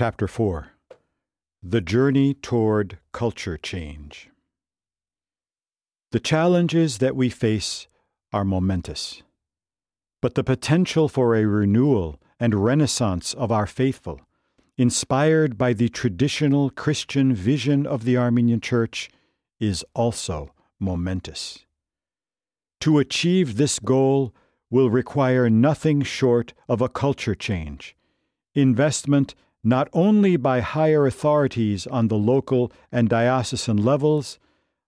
Chapter 4 The Journey Toward Culture Change. The challenges that we face are momentous, but the potential for a renewal and renaissance of our faithful, inspired by the traditional Christian vision of the Armenian Church, is also momentous. To achieve this goal will require nothing short of a culture change, investment not only by higher authorities on the local and diocesan levels,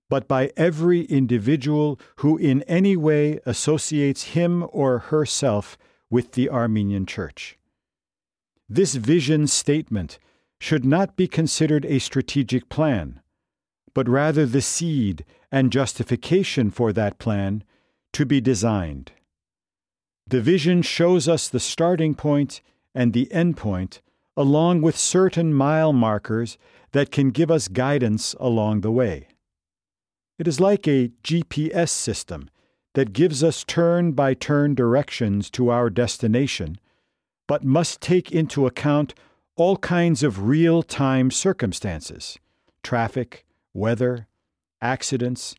but by every individual who in any way associates him or herself with the Armenian Church. This vision statement should not be considered a strategic plan, but rather the seed and justification for that plan to be designed. The vision shows us the starting point and the end point, along with certain mile markers that can give us guidance along the way. It is like a GPS system that gives us turn by turn directions to our destination, but must take into account all kinds of real time circumstances traffic, weather, accidents,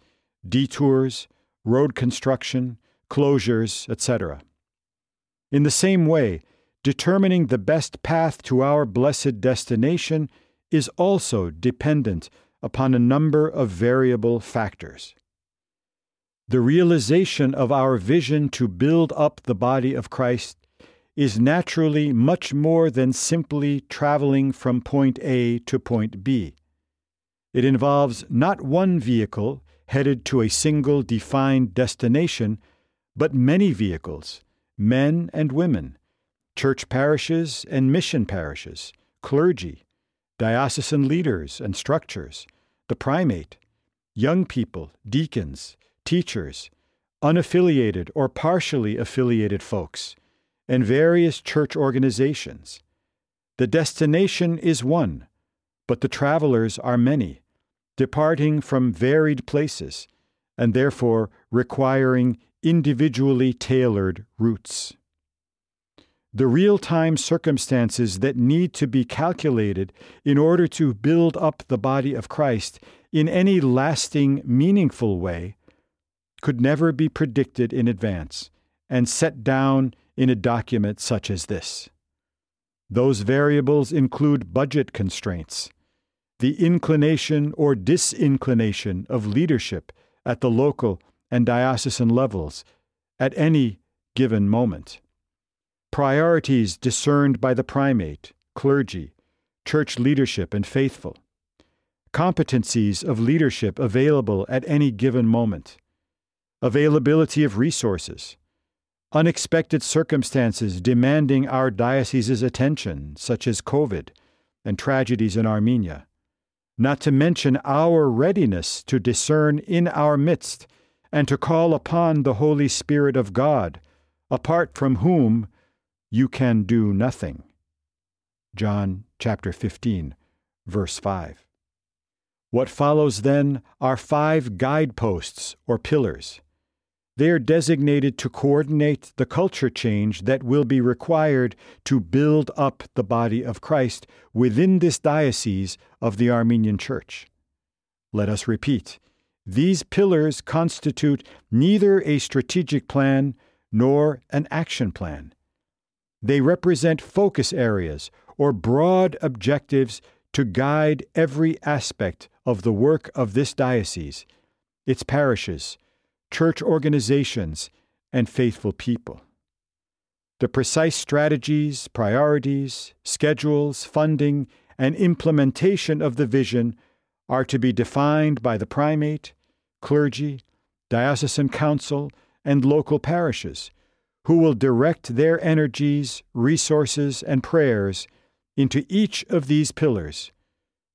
detours, road construction, closures, etc. In the same way, determining the best path to our blessed destination is also dependent upon a number of variable factors. The realization of our vision to build up the body of Christ is naturally much more than simply traveling from point A to point B. It involves not one vehicle headed to a single defined destination, but many vehicles men and women, church parishes and mission parishes, clergy, diocesan leaders and structures, the primate, young people, deacons, teachers, unaffiliated or partially affiliated folks, and various church organizations. The destination is one, but the travelers are many, departing from varied places, and therefore requiring individually tailored routes. The real time circumstances that need to be calculated in order to build up the body of Christ in any lasting, meaningful way could never be predicted in advance and set down in a document such as this. Those variables include budget constraints, the inclination or disinclination of leadership at the local and diocesan levels at any given moment. Priorities discerned by the primate, clergy, church leadership, and faithful. Competencies of leadership available at any given moment. Availability of resources. Unexpected circumstances demanding our diocese's attention, such as COVID and tragedies in Armenia. Not to mention our readiness to discern in our midst and to call upon the Holy Spirit of God, apart from whom you can do nothing. John chapter 15, verse 5. What follows then are five guideposts or pillars. They are designated to coordinate the culture change that will be required to build up the body of Christ within this diocese of the Armenian Church. Let us repeat these pillars constitute neither a strategic plan nor an action plan. They represent focus areas or broad objectives to guide every aspect of the work of this diocese, its parishes, church organizations, and faithful people. The precise strategies, priorities, schedules, funding, and implementation of the vision are to be defined by the primate, clergy, diocesan council, and local parishes, who will direct their energies, resources, and prayers into each of these pillars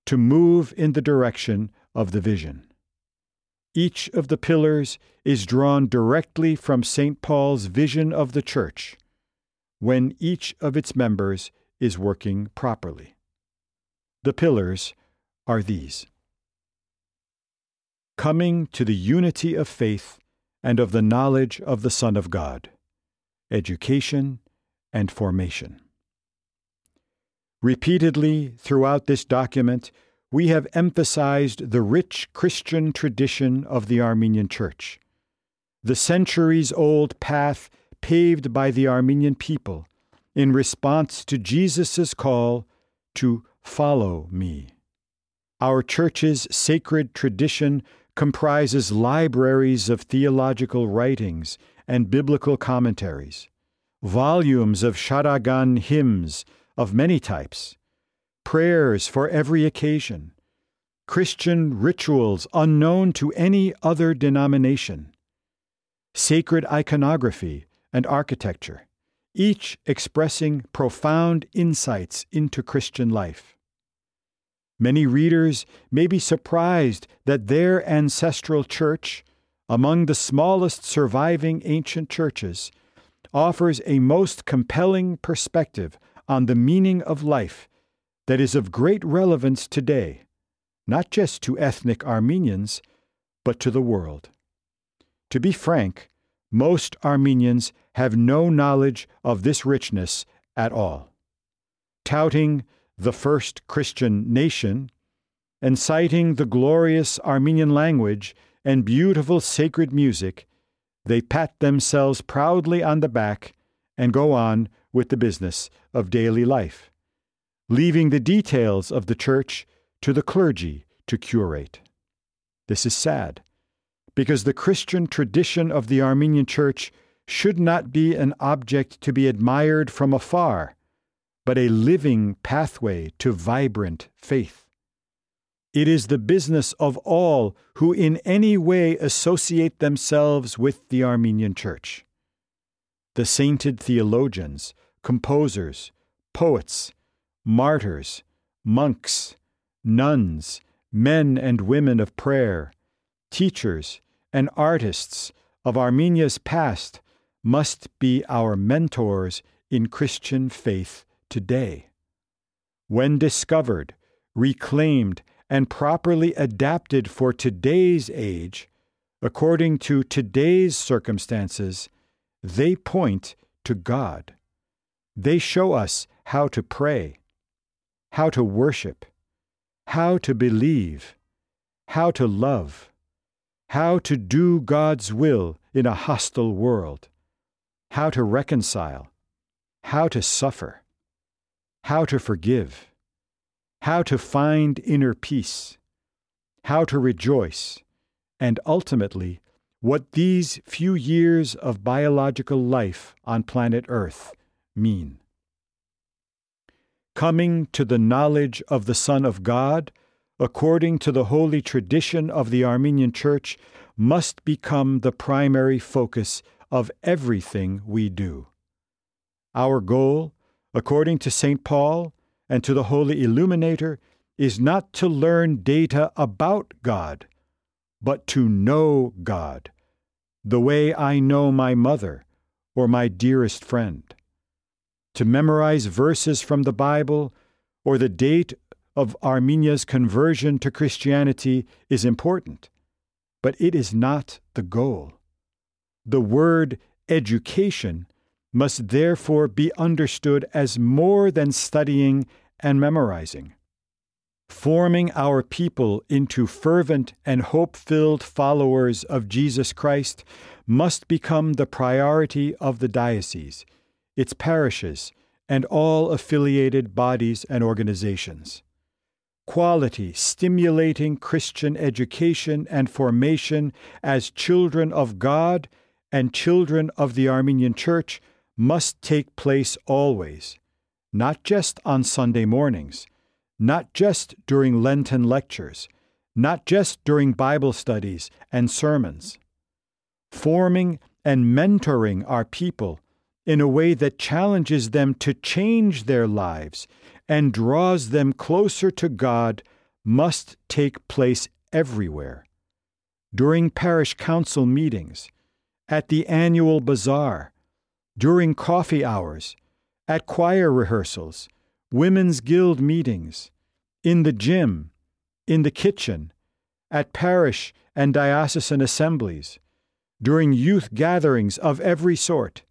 to move in the direction of the vision. Each of the pillars is drawn directly from St. Paul's vision of the Church when each of its members is working properly. The pillars are these coming to the unity of faith and of the knowledge of the Son of God, education and formation. Repeatedly throughout this document, we have emphasized the rich Christian tradition of the Armenian Church, the centuries old path paved by the Armenian people in response to Jesus' call to follow me. Our church's sacred tradition comprises libraries of theological writings and biblical commentaries, volumes of Sharagan hymns of many types, prayers for every occasion, Christian rituals unknown to any other denomination, sacred iconography and architecture, each expressing profound insights into Christian life. Many readers may be surprised that their ancestral church, among the smallest surviving ancient churches, offers a most compelling perspective on the meaning of life that is of great relevance today, not just to ethnic Armenians, but to the world. To be frank, most Armenians have no knowledge of this richness at all. Touting the first Christian nation, and citing the glorious Armenian language and beautiful sacred music, they pat themselves proudly on the back and go on with the business of daily life, leaving the details of the church to the clergy to curate. This is sad, because the Christian tradition of the Armenian church should not be an object to be admired from afar but a living pathway to vibrant faith. It is the business of all who in any way associate themselves with the Armenian Church. The sainted theologians, composers, poets, martyrs, monks, nuns, men and women of prayer, teachers, and artists of Armenia's past must be our mentors in Christian faith today. When discovered, reclaimed, and properly adapted for today's age, according to today's circumstances, they point to God. They show us how to pray, how to worship, how to believe, how to love, how to do God's will in a hostile world, how to reconcile, how to suffer how to forgive, how to find inner peace, how to rejoice, and ultimately, what these few years of biological life on planet Earth mean. Coming to the knowledge of the Son of God, according to the holy tradition of the Armenian Church, must become the primary focus of everything we do. Our goal according to St. Paul and to the Holy Illuminator, is not to learn data about God, but to know God, the way I know my mother or my dearest friend. To memorize verses from the Bible or the date of Armenia's conversion to Christianity is important, but it is not the goal. The word education must therefore be understood as more than studying and memorizing. Forming our people into fervent and hope filled followers of Jesus Christ must become the priority of the diocese, its parishes, and all affiliated bodies and organizations. Quality, stimulating Christian education and formation as children of God and children of the Armenian Church must take place always, not just on Sunday mornings, not just during Lenten lectures, not just during Bible studies and sermons. Forming and mentoring our people in a way that challenges them to change their lives and draws them closer to God must take place everywhere. During parish council meetings, at the annual bazaar, during coffee hours, at choir rehearsals, women's guild meetings, in the gym, in the kitchen, at parish and diocesan assemblies, during youth gatherings of every sort,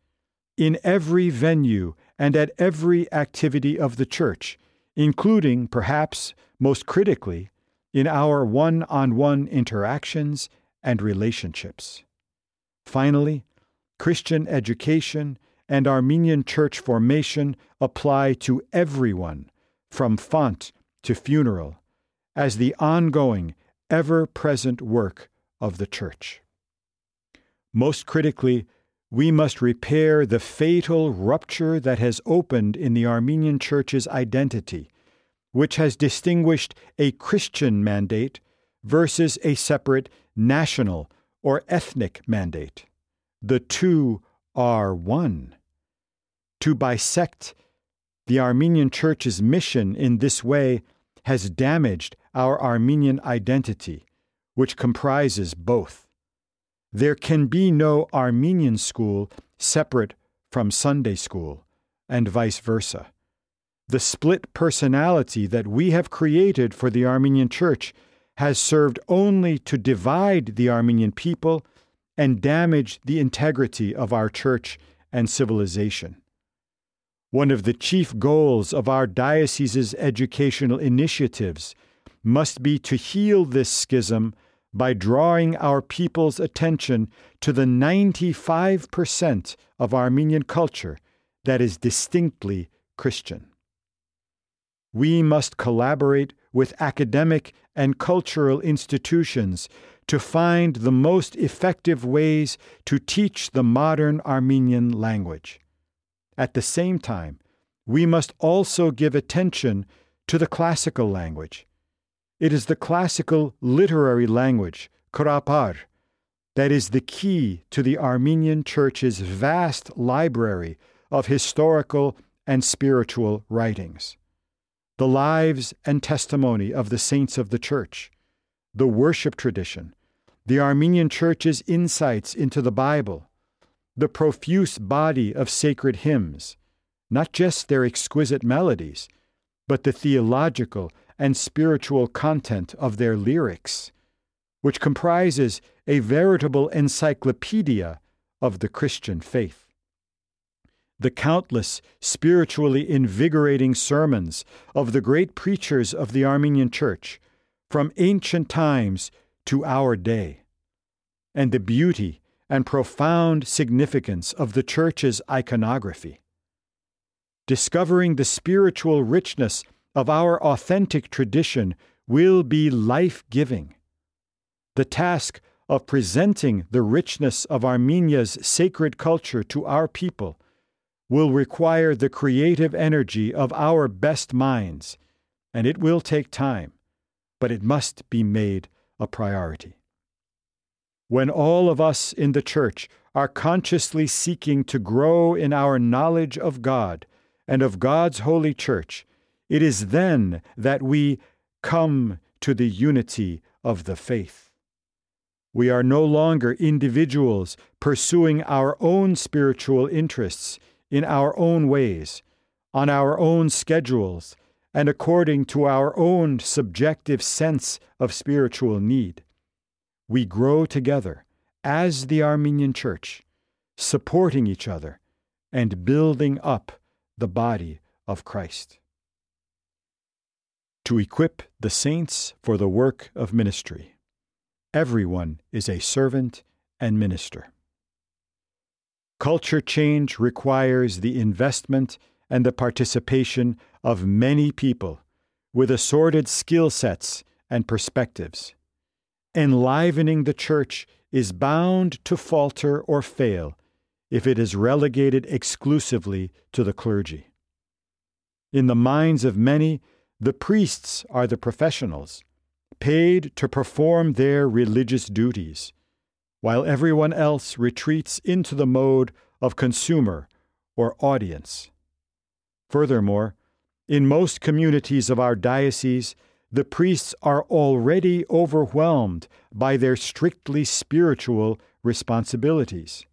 in every venue and at every activity of the church, including, perhaps most critically, in our one on one interactions and relationships. Finally, Christian education and Armenian church formation apply to everyone, from font to funeral, as the ongoing, ever present work of the church. Most critically, we must repair the fatal rupture that has opened in the Armenian Church's identity, which has distinguished a Christian mandate versus a separate national or ethnic mandate. The two are one. To bisect the Armenian Church's mission in this way has damaged our Armenian identity, which comprises both. There can be no Armenian school separate from Sunday school, and vice versa. The split personality that we have created for the Armenian Church has served only to divide the Armenian people and damage the integrity of our church and civilization. One of the chief goals of our diocese's educational initiatives must be to heal this schism by drawing our people's attention to the 95% of Armenian culture that is distinctly Christian. We must collaborate with academic and cultural institutions to find the most effective ways to teach the modern Armenian language. At the same time, we must also give attention to the classical language it is the classical literary language, Krapar, that is the key to the Armenian Church's vast library of historical and spiritual writings. The lives and testimony of the saints of the Church, the worship tradition, the Armenian Church's insights into the Bible, the profuse body of sacred hymns, not just their exquisite melodies, but the theological and spiritual content of their lyrics, which comprises a veritable encyclopedia of the Christian faith. The countless spiritually invigorating sermons of the great preachers of the Armenian Church, from ancient times to our day, and the beauty and profound significance of the Church's iconography. Discovering the spiritual richness of our authentic tradition will be life giving. The task of presenting the richness of Armenia's sacred culture to our people will require the creative energy of our best minds, and it will take time, but it must be made a priority. When all of us in the Church are consciously seeking to grow in our knowledge of God and of God's holy Church, it is then that we come to the unity of the faith. We are no longer individuals pursuing our own spiritual interests in our own ways, on our own schedules, and according to our own subjective sense of spiritual need. We grow together as the Armenian Church, supporting each other and building up the body of Christ to equip the saints for the work of ministry. Everyone is a servant and minister. Culture change requires the investment and the participation of many people with assorted skill sets and perspectives. Enlivening the church is bound to falter or fail if it is relegated exclusively to the clergy. In the minds of many, the priests are the professionals, paid to perform their religious duties, while everyone else retreats into the mode of consumer or audience. Furthermore, in most communities of our diocese, the priests are already overwhelmed by their strictly spiritual responsibilities.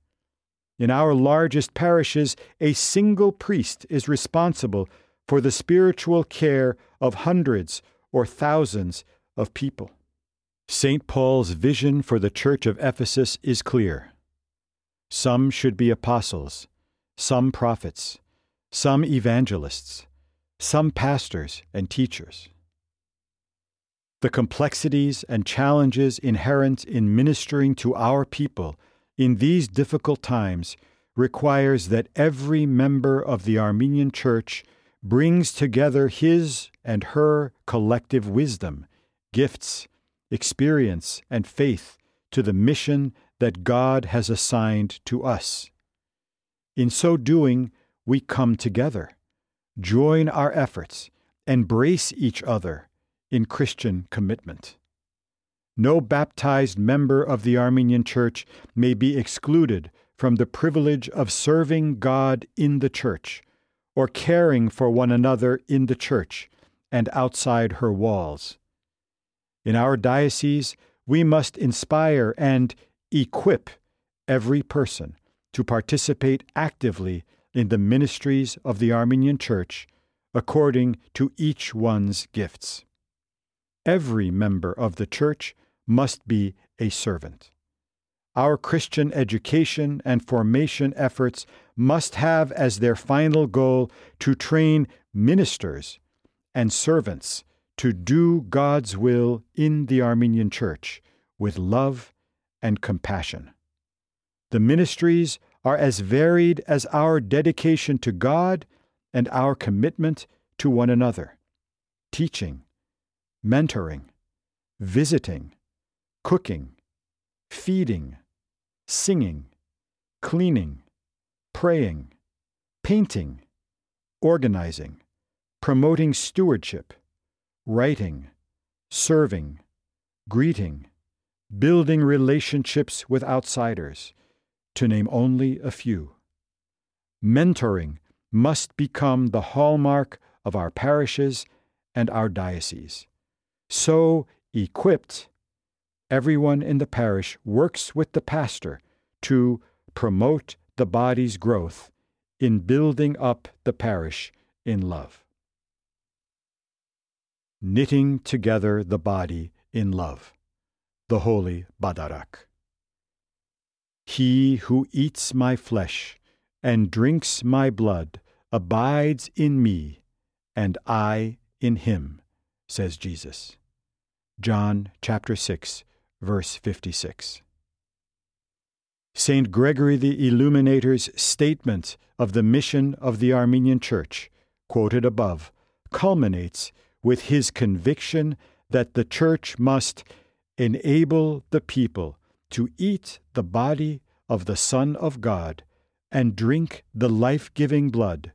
In our largest parishes, a single priest is responsible for the spiritual care of hundreds or thousands of people. St. Paul's vision for the church of Ephesus is clear. Some should be apostles, some prophets, some evangelists, some pastors and teachers. The complexities and challenges inherent in ministering to our people in these difficult times requires that every member of the Armenian Church brings together his and her collective wisdom, gifts, experience, and faith to the mission that God has assigned to us. In so doing, we come together, join our efforts, embrace each other in Christian commitment. No baptized member of the Armenian Church may be excluded from the privilege of serving God in the Church or caring for one another in the Church and outside her walls. In our diocese, we must inspire and equip every person to participate actively in the ministries of the Armenian Church according to each one's gifts. Every member of the Church must be a servant. Our Christian education and formation efforts must have as their final goal to train ministers and servants to do God's will in the Armenian Church with love and compassion. The ministries are as varied as our dedication to God and our commitment to one another. Teaching, mentoring, visiting, cooking, feeding, singing, cleaning, praying, painting, organizing, promoting stewardship, writing, serving, greeting, building relationships with outsiders, to name only a few. Mentoring must become the hallmark of our parishes and our dioceses. So equipped, everyone in the parish works with the pastor to promote the body's growth in building up the parish in love. Knitting together the body in love, the Holy Badarak. He who eats my flesh and drinks my blood abides in me, and I in him, says Jesus. John chapter 6, verse 56. St. Gregory the Illuminator's statement of the mission of the Armenian Church, quoted above, culminates with his conviction that the Church must enable the people to eat the body of the Son of God and drink the life giving blood,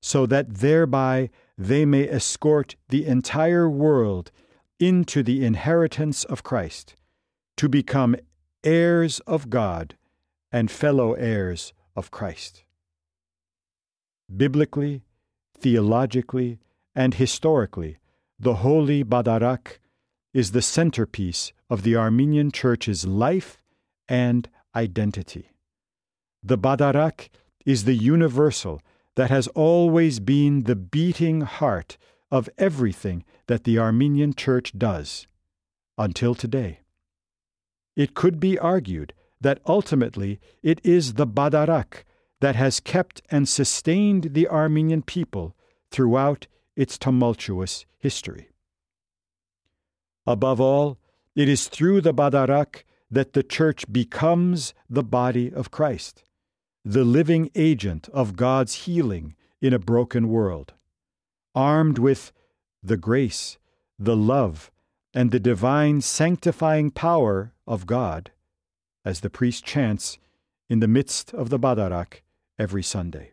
so that thereby they may escort the entire world into the inheritance of Christ, to become heirs of God and fellow heirs of Christ. Biblically, theologically, and historically, the Holy Badarak is the centerpiece of the Armenian Church's life and identity. The Badarak is the universal that has always been the beating heart of everything that the Armenian Church does, until today. It could be argued that ultimately it is the Badarak that has kept and sustained the Armenian people throughout its tumultuous history. Above all, it is through the Badarak that the Church becomes the body of Christ, the living agent of God's healing in a broken world, armed with the grace, the love, and the divine sanctifying power of God, as the priest chants in the midst of the Badarak every Sunday.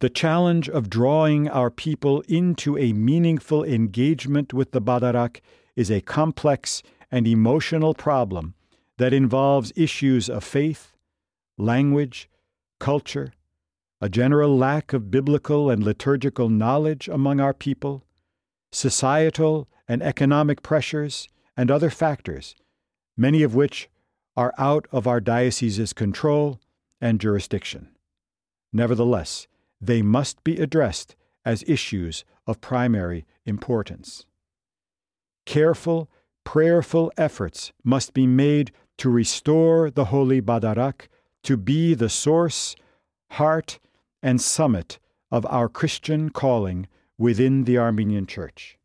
The challenge of drawing our people into a meaningful engagement with the Badarak is a complex and emotional problem that involves issues of faith, language, culture, a general lack of biblical and liturgical knowledge among our people, societal and economic pressures, and other factors, many of which are out of our diocese's control and jurisdiction. Nevertheless, they must be addressed as issues of primary importance. Careful prayerful efforts must be made to restore the Holy Badarak to be the source, heart, and summit of our Christian calling within the Armenian Church.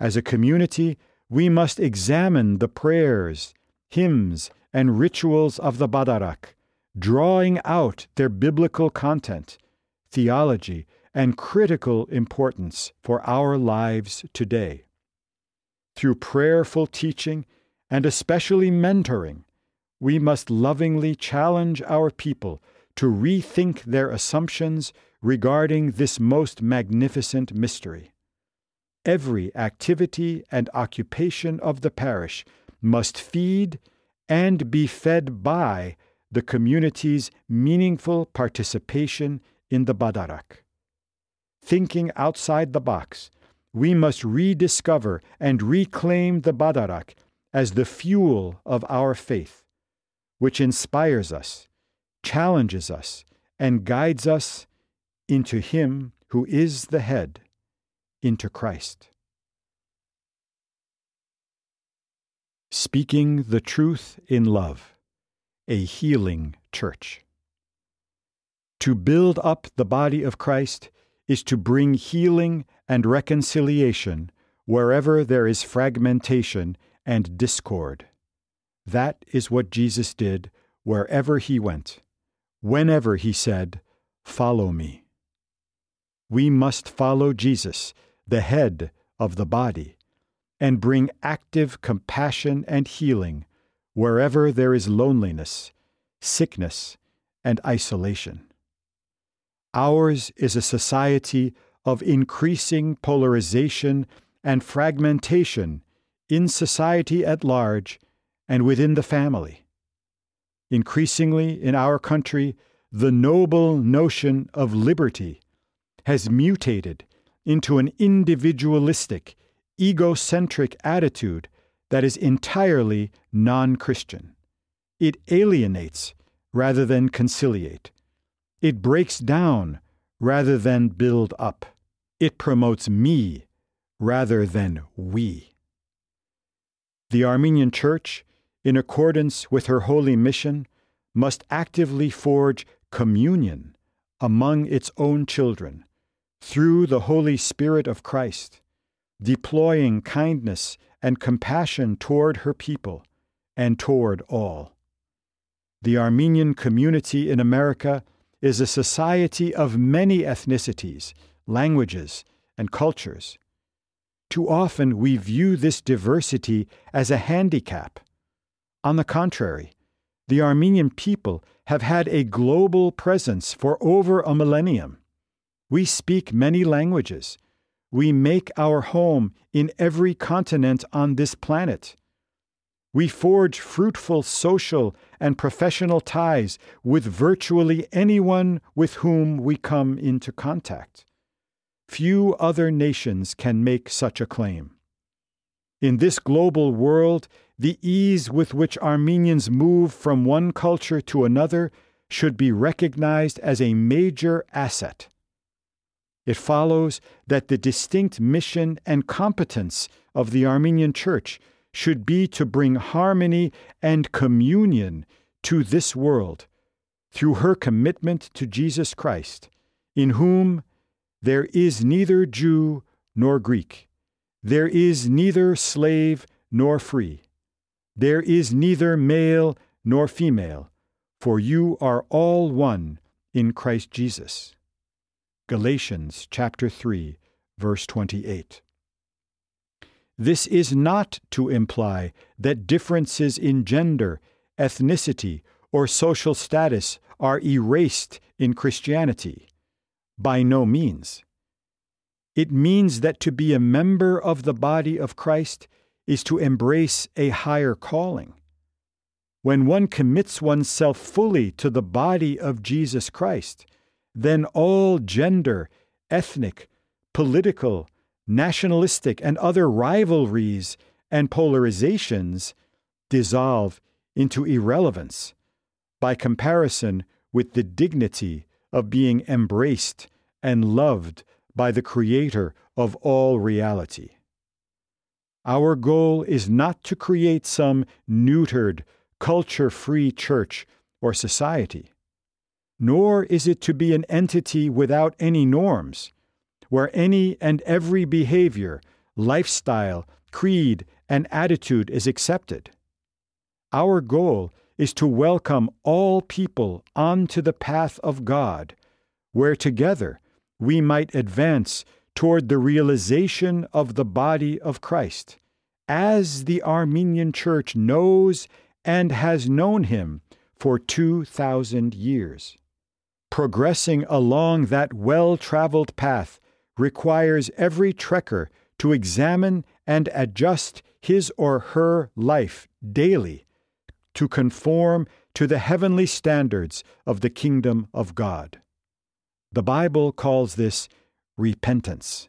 As a community, we must examine the prayers, hymns, and rituals of the Badarak, drawing out their biblical content, theology, and critical importance for our lives today. Through prayerful teaching and especially mentoring, we must lovingly challenge our people to rethink their assumptions regarding this most magnificent mystery. Every activity and occupation of the parish must feed and be fed by the community's meaningful participation in the Badarak. Thinking outside the box, we must rediscover and reclaim the Badarak as the fuel of our faith, which inspires us, challenges us, and guides us into Him who is the head, into Christ. Speaking the Truth in Love, a Healing Church. To build up the body of Christ is to bring healing and reconciliation wherever there is fragmentation and discord. That is what Jesus did wherever he went, whenever he said, Follow me. We must follow Jesus, the head of the body, and bring active compassion and healing wherever there is loneliness, sickness, and isolation. Ours is a society of increasing polarization and fragmentation in society at large and within the family. Increasingly in our country, the noble notion of liberty has mutated into an individualistic, egocentric attitude that is entirely non Christian. It alienates rather than conciliate. It breaks down rather than build up. It promotes me rather than we. The Armenian Church, in accordance with her holy mission, must actively forge communion among its own children through the Holy Spirit of Christ, deploying kindness and compassion toward her people and toward all. The Armenian community in America is a society of many ethnicities, languages, and cultures. Too often we view this diversity as a handicap. On the contrary, the Armenian people have had a global presence for over a millennium. We speak many languages. We make our home in every continent on this planet. We forge fruitful social and professional ties with virtually anyone with whom we come into contact. Few other nations can make such a claim. In this global world, the ease with which Armenians move from one culture to another should be recognized as a major asset. It follows that the distinct mission and competence of the Armenian Church should be to bring harmony and communion to this world through her commitment to Jesus Christ, in whom there is neither Jew nor Greek, there is neither slave nor free, there is neither male nor female, for you are all one in Christ Jesus. Galatians chapter 3 verse 28. This is not to imply that differences in gender, ethnicity, or social status are erased in Christianity. By no means. It means that to be a member of the body of Christ is to embrace a higher calling. When one commits oneself fully to the body of Jesus Christ, then all gender, ethnic, political, nationalistic, and other rivalries and polarizations dissolve into irrelevance by comparison with the dignity of being embraced and loved by the Creator of all reality. Our goal is not to create some neutered, culture free church or society. nor is it to be an entity without any norms, where any and every behavior, lifestyle, creed, and attitude is accepted. Our goal is to welcome all people onto the path of God, where together we might advance toward the realization of the body of Christ, as the Armenian Church knows and has known him for 2,000 years. Progressing along that well traveled path requires every trekker to examine and adjust his or her life daily to conform to the heavenly standards of the kingdom of God. The Bible calls this repentance.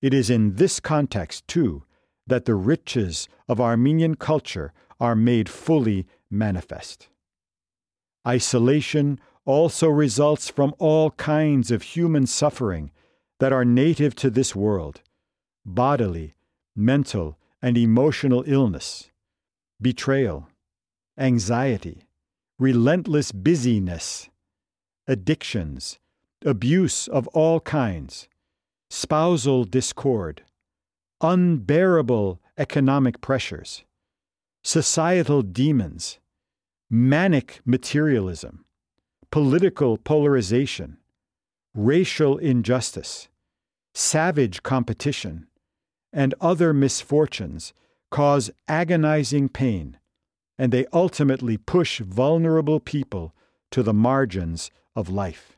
It is in this context, too, that the riches of Armenian culture are made fully manifest. Isolation also results from all kinds of human suffering that are native to this world bodily, mental, and emotional illness, betrayal, anxiety, relentless busyness, addictions, abuse of all kinds, spousal discord, unbearable economic pressures, societal demons, manic materialism, political polarization, racial injustice, savage competition, and other misfortunes cause agonizing pain and they ultimately push vulnerable people to the margins of life.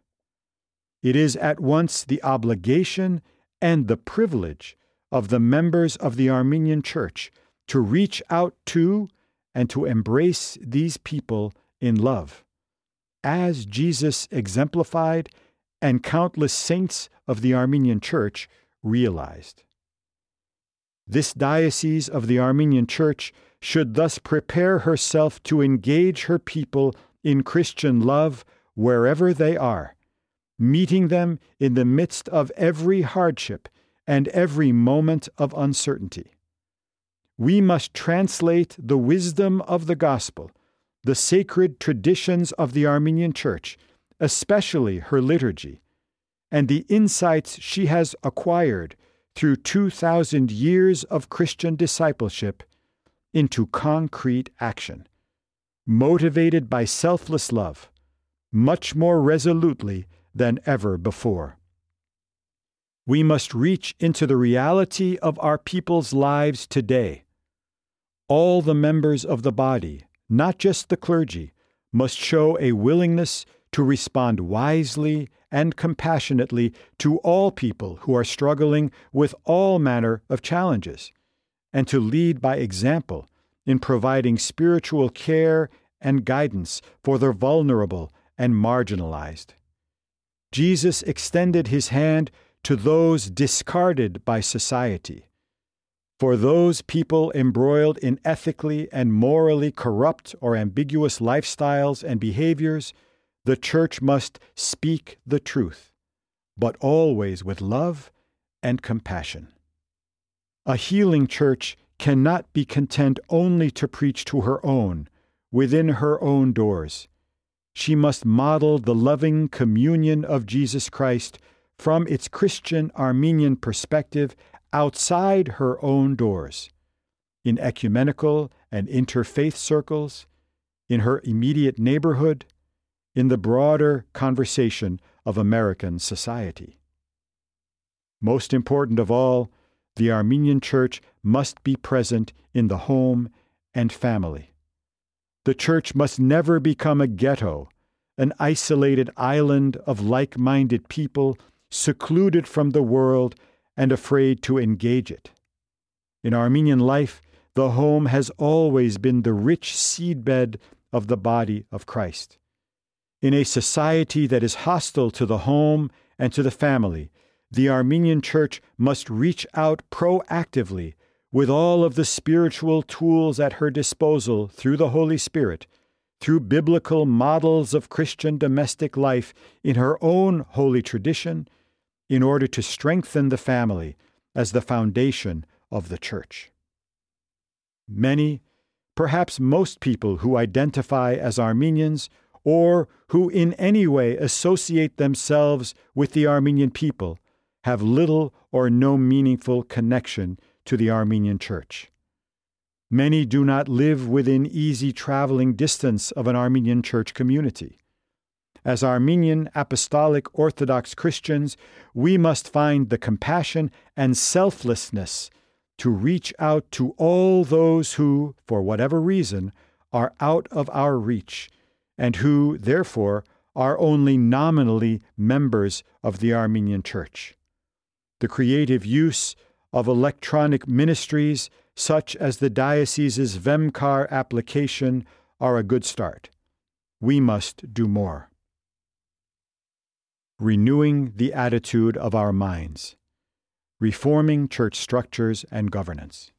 It is at once the obligation and the privilege of the members of the Armenian Church to reach out to and to embrace these people in love, as Jesus exemplified and countless saints of the Armenian Church realized. This diocese of the Armenian Church should thus prepare herself to engage her people in Christian love wherever they are, meeting them in the midst of every hardship and every moment of uncertainty. We must translate the wisdom of the gospel, the sacred traditions of the Armenian Church, especially her liturgy, and the insights she has acquired through 2,000 years of Christian discipleship into concrete action, motivated by selfless love, much more resolutely than ever before. We must reach into the reality of our people's lives today. All the members of the body, not just the clergy, must show a willingness to respond wisely and compassionately to all people who are struggling with all manner of challenges and to lead by example in providing spiritual care and guidance for the vulnerable and marginalized. Jesus extended his hand to those discarded by society. For those people embroiled in ethically and morally corrupt or ambiguous lifestyles and behaviors, the church must speak the truth, but always with love and compassion. A healing church cannot be content only to preach to her own, within her own doors. She must model the loving communion of Jesus Christ from its Christian Armenian perspective outside her own doors, in ecumenical and interfaith circles, in her immediate neighborhood, in the broader conversation of American society. Most important of all, the Armenian Church must be present in the home and family. The Church must never become a ghetto, an isolated island of like minded people secluded from the world and afraid to engage it. In Armenian life, the home has always been the rich seedbed of the body of Christ. In a society that is hostile to the home and to the family, the Armenian Church must reach out proactively with all of the spiritual tools at her disposal through the Holy Spirit, through biblical models of Christian domestic life in her own holy tradition, in order to strengthen the family as the foundation of the Church. Many, perhaps most people who identify as Armenians or who in any way associate themselves with the Armenian people have little or no meaningful connection to the Armenian Church. Many do not live within easy traveling distance of an Armenian church community. As Armenian Apostolic Orthodox Christians, we must find the compassion and selflessness to reach out to all those who, for whatever reason, are out of our reach, and who, therefore, are only nominally members of the Armenian Church. The creative use of electronic ministries such as the diocese's VEMCAR application, are a good start. We must do more. Renewing the attitude of our minds. Reforming church structures and governance.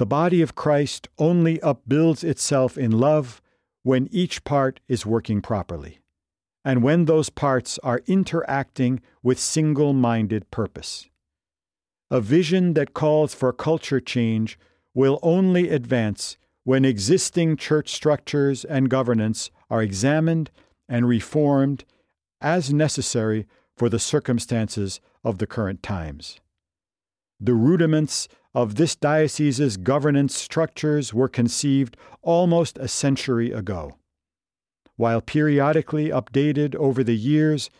The body of Christ only upbuilds itself in love when each part is working properly, and when those parts are interacting with single minded purpose. A vision that calls for culture change will only advance when existing church structures and governance are examined and reformed as necessary for the circumstances of the current times. The rudiments of this diocese's governance structures were conceived almost a century ago. While periodically updated over the years,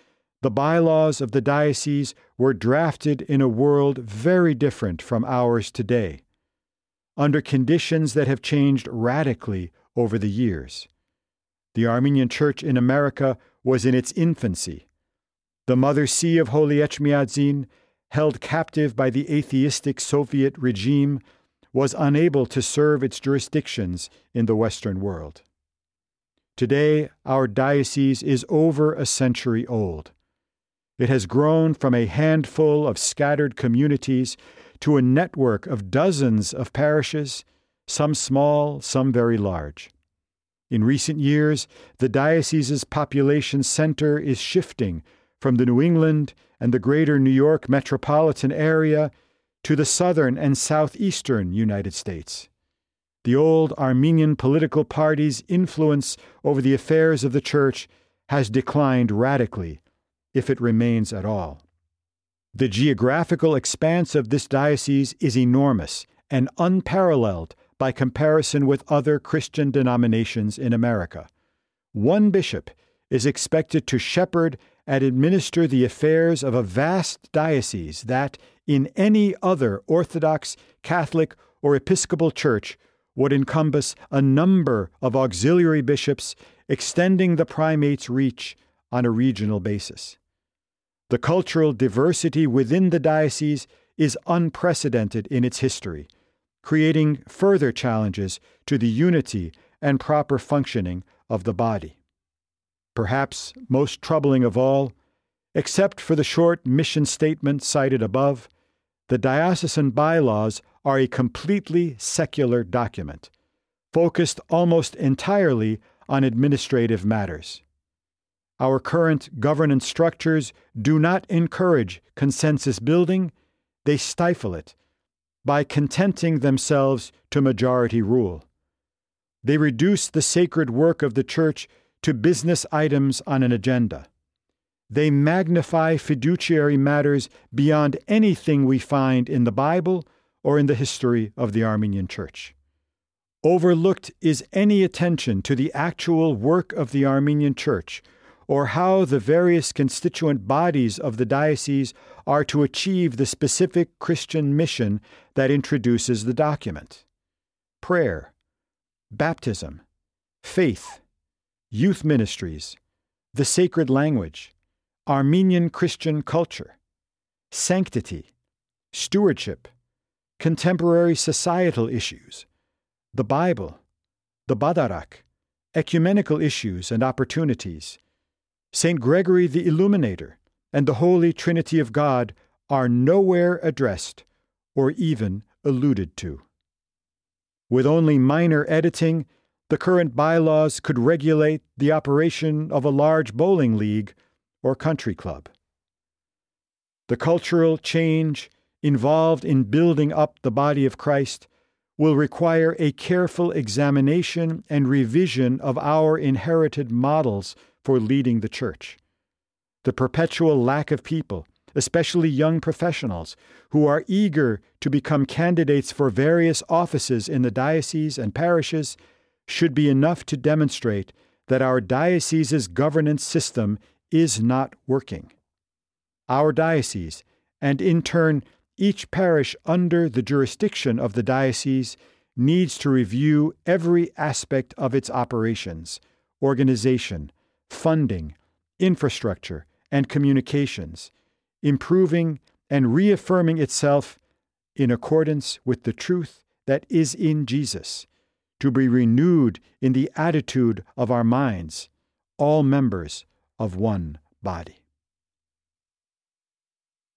the bylaws of the diocese were drafted in a world very different from ours today, under conditions that have changed radically over the years. The Armenian Church in America was in its infancy. The Mother See of Holy Etchmiadzin, held captive by the atheistic Soviet regime, was unable to serve its jurisdictions in the Western world. Today, our diocese is over a century old. It has grown from a handful of scattered communities to a network of dozens of parishes, some small, some very large. In recent years, the diocese's population center is shifting from the New England and the greater New York metropolitan area to the southern and southeastern United States. The old Armenian political party's influence over the affairs of the church has declined radically if it remains at all. The geographical expanse of this diocese is enormous and unparalleled by comparison with other Christian denominations in America. One bishop is expected to shepherd and administer the affairs of a vast diocese that, in any other Orthodox, Catholic, or Episcopal church, would encompass a number of auxiliary bishops extending the primate's reach on a regional basis. The cultural diversity within the diocese is unprecedented in its history, creating further challenges to the unity and proper functioning of the body. Perhaps most troubling of all, except for the short mission statement cited above, the diocesan bylaws are a completely secular document, focused almost entirely on administrative matters. Our current governance structures do not encourage consensus building, they stifle it by contenting themselves to majority rule. They reduce the sacred work of the Church to business items on an agenda. They magnify fiduciary matters beyond anything we find in the Bible or in the history of the Armenian Church. Overlooked is any attention to the actual work of the Armenian Church or how the various constituent bodies of the diocese are to achieve the specific Christian mission that introduces the document. Prayer, baptism, faith, youth ministries, the sacred language, Armenian Christian culture, sanctity, stewardship, contemporary societal issues, the Bible, the Badarak, ecumenical issues and opportunities, St. Gregory the Illuminator, and the Holy Trinity of God are nowhere addressed or even alluded to. With only minor editing, the current bylaws could regulate the operation of a large bowling league or country club. The cultural change involved in building up the body of Christ will require a careful examination and revision of our inherited models for leading the church. The perpetual lack of people, especially young professionals, who are eager to become candidates for various offices in the diocese and parishes, should be enough to demonstrate that our diocese's governance system is not working. Our diocese, and in turn each parish under the jurisdiction of the diocese, needs to review every aspect of its operations, organization, funding, infrastructure, and communications, improving and reaffirming itself in accordance with the truth that is in Jesus, to be renewed in the attitude of our minds, all members of one body.